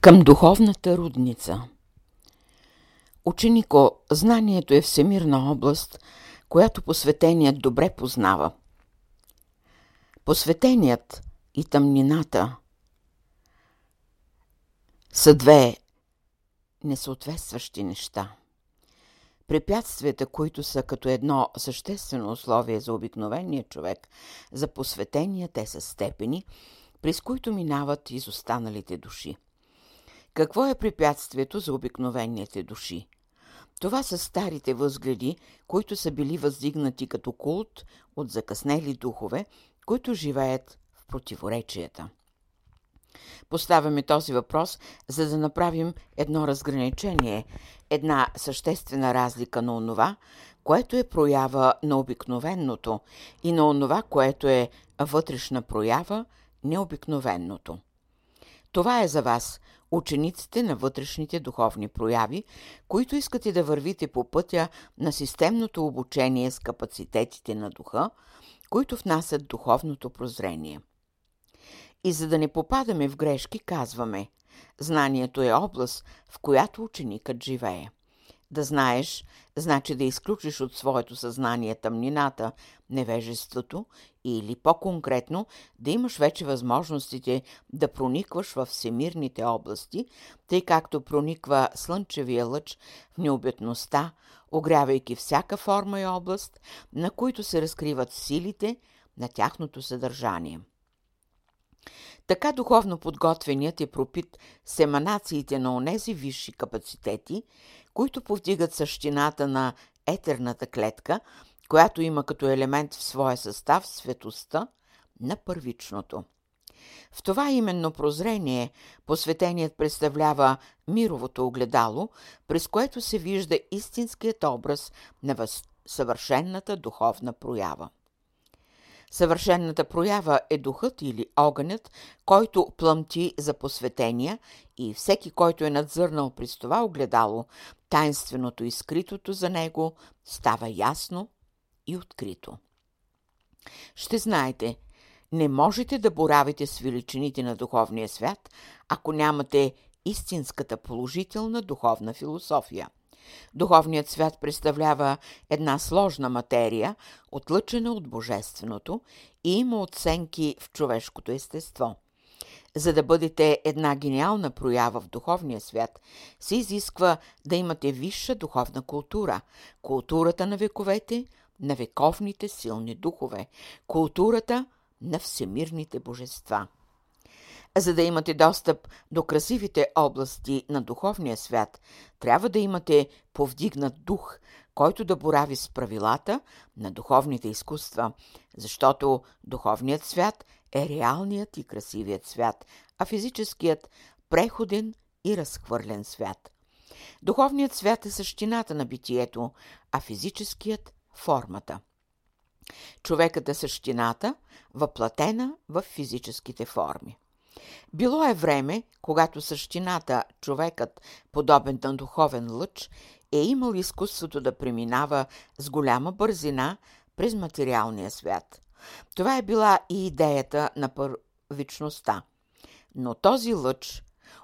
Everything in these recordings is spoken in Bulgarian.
Към духовната рудница Ученико, знанието е всемирна област, която посветеният добре познава. Посветеният и тъмнината са две несъответстващи неща. Препятствията, които са като едно съществено условие за обикновения човек, за посветения те са степени, през които минават изостаналите души – какво е препятствието за обикновените души? Това са старите възгледи, които са били въздигнати като култ от закъснели духове, които живеят в противоречията. Поставяме този въпрос, за да направим едно разграничение, една съществена разлика на онова, което е проява на обикновеното и на онова, което е вътрешна проява необикновеното. Това е за вас, учениците на вътрешните духовни прояви, които искате да вървите по пътя на системното обучение с капацитетите на духа, които внасят духовното прозрение. И за да не попадаме в грешки, казваме – знанието е област, в която ученикът живее. Да знаеш, значи да изключиш от своето съзнание тъмнината, невежеството или по-конкретно да имаш вече възможностите да проникваш в всемирните области, тъй както прониква слънчевия лъч в необятността, огрявайки всяка форма и област, на които се разкриват силите на тяхното съдържание. Така духовно подготвеният е пропит с еманациите на онези висши капацитети, които повдигат същината на етерната клетка, която има като елемент в своя състав светостта на първичното. В това именно прозрение посветеният представлява мировото огледало, през което се вижда истинският образ на съвършенната духовна проява. Съвършенната проява е духът или огънят, който плъмти за посветения и всеки, който е надзърнал през това огледало, тайнственото и скритото за него става ясно и открито. Ще знаете, не можете да боравите с величините на духовния свят, ако нямате истинската положителна духовна философия – Духовният свят представлява една сложна материя, отлъчена от божественото и има оценки в човешкото естество. За да бъдете една гениална проява в духовния свят, се изисква да имате висша духовна култура, културата на вековете, на вековните силни духове, културата на всемирните божества. За да имате достъп до красивите области на духовния свят, трябва да имате повдигнат дух, който да борави с правилата на духовните изкуства, защото духовният свят е реалният и красивият свят, а физическият – преходен и разхвърлен свят. Духовният свят е същината на битието, а физическият – формата. Човекът е същината, въплатена в физическите форми. Било е време, когато същината, човекът, подобен на духовен лъч, е имал изкуството да преминава с голяма бързина през материалния свят. Това е била и идеята на първичността. Но този лъч,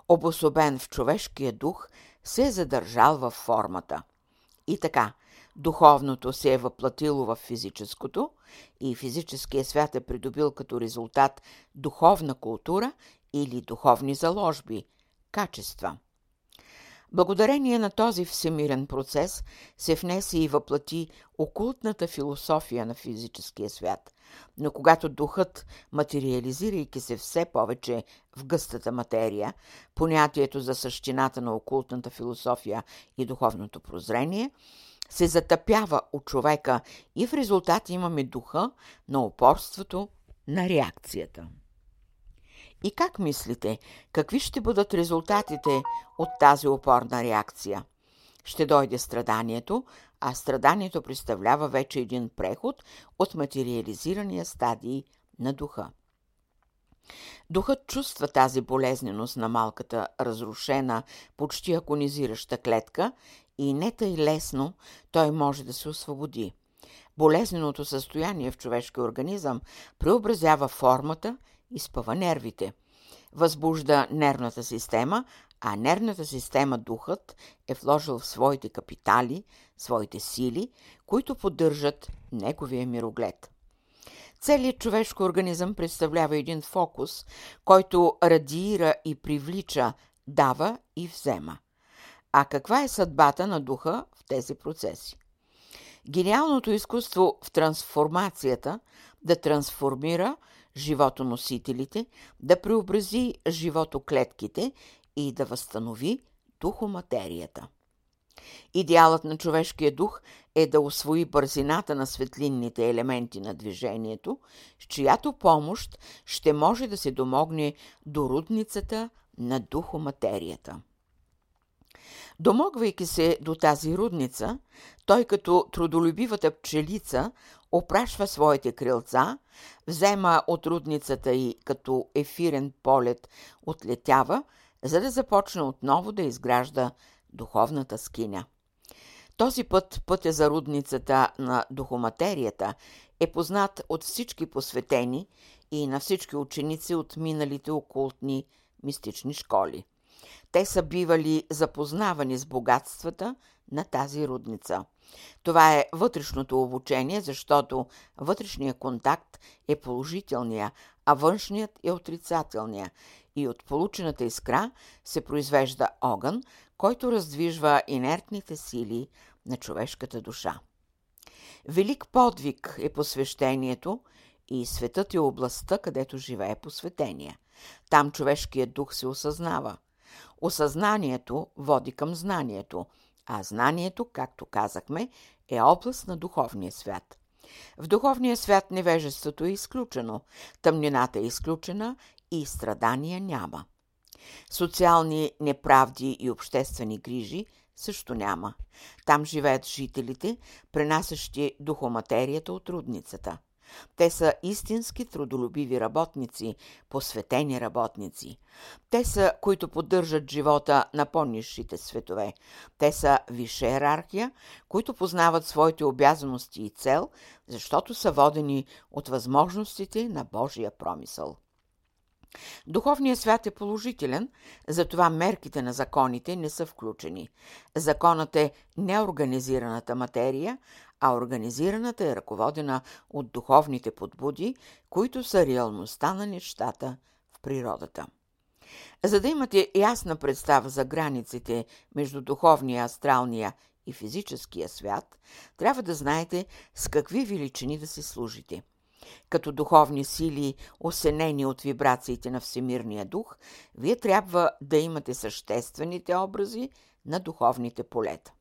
обособен в човешкия дух, се е задържал във формата. И така, духовното се е въплатило в физическото и физическия свят е придобил като резултат духовна култура или духовни заложби, качества. Благодарение на този всемирен процес се внесе и въплати окултната философия на физическия свят. Но когато духът, материализирайки се все повече в гъстата материя, понятието за същината на окултната философия и духовното прозрение – се затъпява от човека и в резултат имаме духа на упорството на реакцията. И как мислите, какви ще бъдат резултатите от тази упорна реакция? Ще дойде страданието, а страданието представлява вече един преход от материализирания стадий на духа. Духът чувства тази болезненост на малката, разрушена, почти аконизираща клетка и не тъй лесно той може да се освободи. Болезненото състояние в човешкия организъм преобразява формата и спъва нервите. възбужда нервната система, а нервната система духът е вложил в своите капитали, своите сили, които поддържат неговия мироглед. Целият човешко организъм представлява един фокус, който радиира и привлича, дава и взема. А каква е съдбата на духа в тези процеси? Гениалното изкуство в трансформацията да трансформира животоносителите, да преобрази животоклетките и да възстанови духоматерията. Идеалът на човешкия дух е да освои бързината на светлинните елементи на движението, с чиято помощ ще може да се домогне до рудницата на духоматерията. Домогвайки се до тази рудница, той като трудолюбивата пчелица опрашва своите крилца, взема от рудницата и като ефирен полет отлетява, за да започне отново да изгражда духовната скиня. Този път пътя за рудницата на духоматерията е познат от всички посветени и на всички ученици от миналите окултни мистични школи. Те са бивали запознавани с богатствата на тази рудница. Това е вътрешното обучение, защото вътрешният контакт е положителния, а външният е отрицателния. И от получената искра се произвежда огън, който раздвижва инертните сили на човешката душа. Велик подвиг е посвещението и светът е областта, където живее посветение. Там човешкият дух се осъзнава. Осъзнанието води към знанието, а знанието, както казахме, е област на духовния свят. В духовния свят невежеството е изключено, тъмнината е изключена и страдания няма. Социални неправди и обществени грижи също няма. Там живеят жителите, пренасящи духоматерията от рудницата – те са истински трудолюбиви работници, посветени работници. Те са, които поддържат живота на по-низшите светове. Те са висша иерархия, които познават своите обязаности и цел, защото са водени от възможностите на Божия промисъл. Духовният свят е положителен, затова мерките на законите не са включени. Законът е неорганизираната материя, а организираната е ръководена от духовните подбуди, които са реалността на нещата в природата. За да имате ясна представа за границите между духовния, астралния и физическия свят, трябва да знаете с какви величини да се служите. Като духовни сили, осенени от вибрациите на Всемирния дух, вие трябва да имате съществените образи на духовните полета.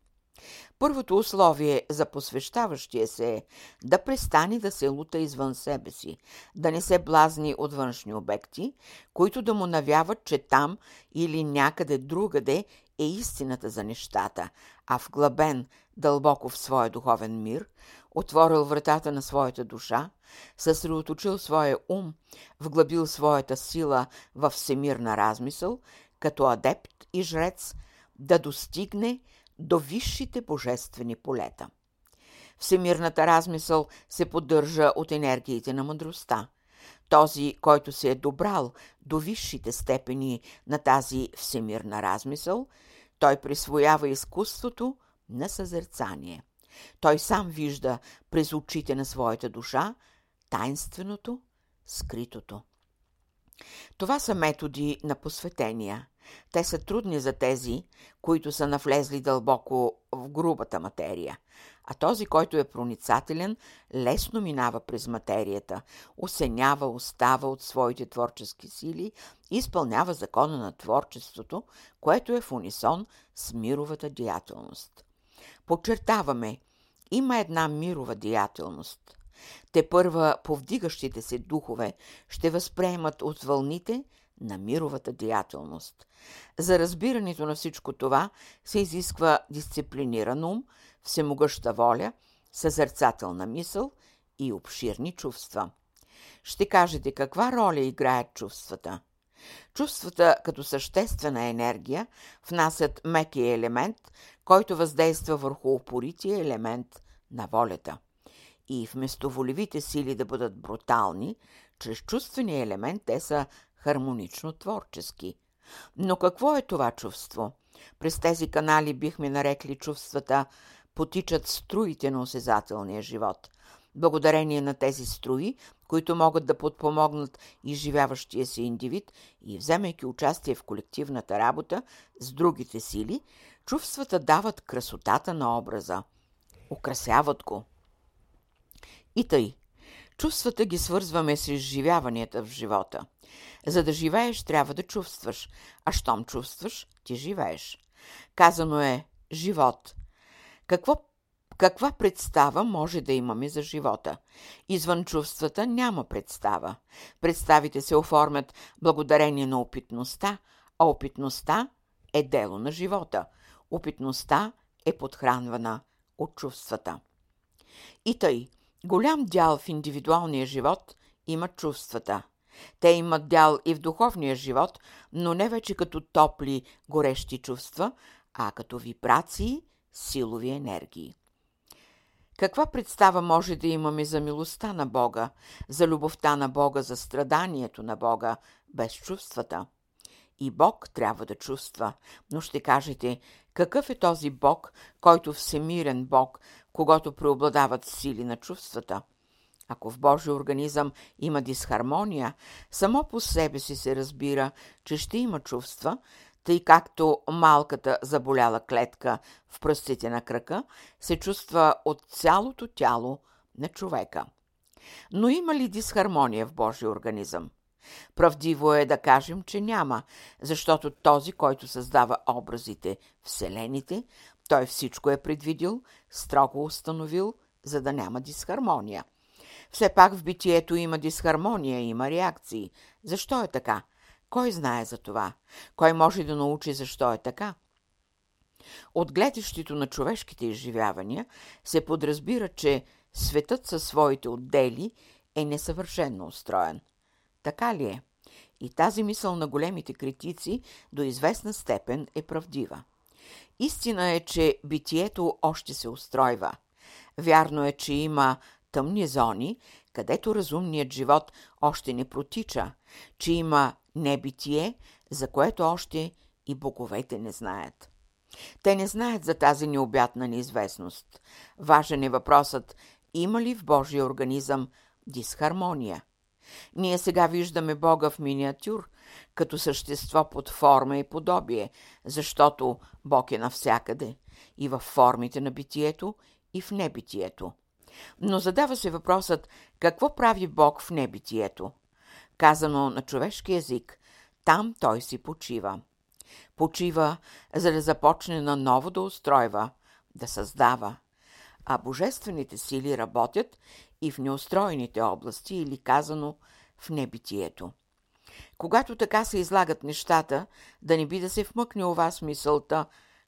Първото условие за посвещаващия се е да престане да се лута извън себе си, да не се блазни от външни обекти, които да му навяват, че там или някъде другаде е истината за нещата, а вглъбен дълбоко в своя духовен мир, отворил вратата на своята душа, съсредоточил своя ум, вглъбил своята сила в всемирна размисъл, като адепт и жрец, да достигне до висшите божествени полета. Всемирната размисъл се поддържа от енергиите на мъдростта. Този, който се е добрал до висшите степени на тази всемирна размисъл, той присвоява изкуството на съзерцание. Той сам вижда през очите на своята душа тайнственото, скритото. Това са методи на посветения. Те са трудни за тези, които са навлезли дълбоко в грубата материя, а този, който е проницателен, лесно минава през материята, осенява, остава от своите творчески сили и изпълнява закона на творчеството, което е в унисон с мировата деятелност. Подчертаваме, има една мирова деятелност. Те първа повдигащите се духове ще възприемат от вълните на мировата деятелност. За разбирането на всичко това се изисква дисциплиниран ум, всемогъща воля, съзерцателна мисъл и обширни чувства. Ще кажете каква роля играят чувствата. Чувствата като съществена енергия внасят мекия елемент, който въздейства върху упорития елемент на волята. И вместо волевите сили да бъдат брутални, чрез чувствения елемент те са хармонично творчески. Но какво е това чувство? През тези канали бихме нарекли чувствата потичат струите на осезателния живот. Благодарение на тези струи, които могат да подпомогнат изживяващия се индивид и вземайки участие в колективната работа с другите сили, чувствата дават красотата на образа. Украсяват го. И тъй. Чувствата ги свързваме с изживяванията в живота. За да живееш, трябва да чувстваш, а щом чувстваш, ти живееш. Казано е живот. Какво, каква представа може да имаме за живота? Извън чувствата няма представа. Представите се оформят благодарение на опитността, а опитността е дело на живота. Опитността е подхранвана от чувствата. И тъй, голям дял в индивидуалния живот има чувствата. Те имат дял и в духовния живот, но не вече като топли, горещи чувства, а като вибрации, силови енергии. Каква представа може да имаме за милостта на Бога, за любовта на Бога, за страданието на Бога, без чувствата? И Бог трябва да чувства, но ще кажете, какъв е този Бог, който всемирен Бог, когато преобладават сили на чувствата? Ако в Божия организъм има дисхармония, само по себе си се разбира, че ще има чувства, тъй както малката заболяла клетка в пръстите на кръка се чувства от цялото тяло на човека. Но има ли дисхармония в Божия организъм? Правдиво е да кажем, че няма, защото този, който създава образите, вселените, той всичко е предвидил, строго установил, за да няма дисхармония. Все пак в битието има дисхармония, има реакции. Защо е така? Кой знае за това? Кой може да научи защо е така? От гледащето на човешките изживявания се подразбира, че светът със своите отдели е несъвършенно устроен. Така ли е? И тази мисъл на големите критици до известна степен е правдива. Истина е, че битието още се устройва. Вярно е, че има тъмни зони, където разумният живот още не протича, че има небитие, за което още и боговете не знаят. Те не знаят за тази необятна неизвестност. Важен е въпросът, има ли в Божия организъм дисхармония? Ние сега виждаме Бога в миниатюр, като същество под форма и подобие, защото Бог е навсякъде, и в формите на битието, и в небитието. Но задава се въпросът, какво прави Бог в небитието? Казано на човешки език, там той си почива. Почива, за да започне наново да устройва, да създава. А божествените сили работят и в неустроените области, или казано в небитието. Когато така се излагат нещата, да не би да се вмъкне у вас мисълта,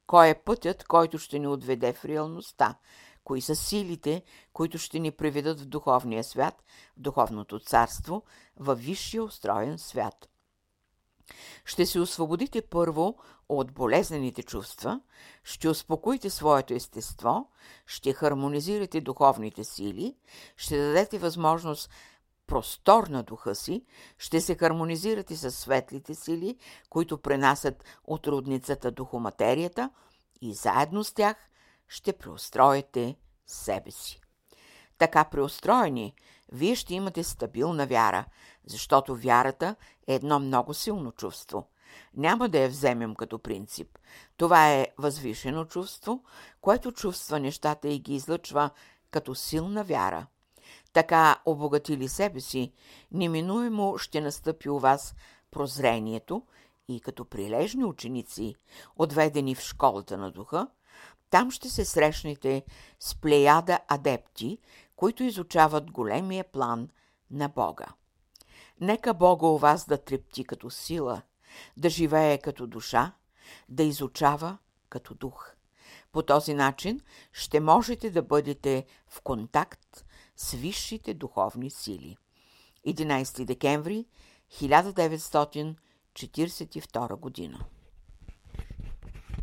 кой е пътят, който ще ни отведе в реалността, кои са силите, които ще ни приведат в духовния свят, в духовното царство, във висшия устроен свят. Ще се освободите първо от болезнените чувства, ще успокоите своето естество, ще хармонизирате духовните сили, ще дадете възможност простор на духа си, ще се хармонизирате с светлите сили, които пренасят от родницата духоматерията и заедно с тях ще преустроите себе си. Така преустроени, вие ще имате стабилна вяра, защото вярата е едно много силно чувство. Няма да я вземем като принцип. Това е възвишено чувство, което чувства нещата и ги излъчва като силна вяра. Така обогатили себе си, неминуемо ще настъпи у вас прозрението и като прилежни ученици, отведени в школата на духа, там ще се срещнете с плеяда адепти, които изучават големия план на Бога. Нека Бога у вас да трепти като сила, да живее като душа, да изучава като дух. По този начин ще можете да бъдете в контакт с висшите духовни сили. 11 декември 1942 година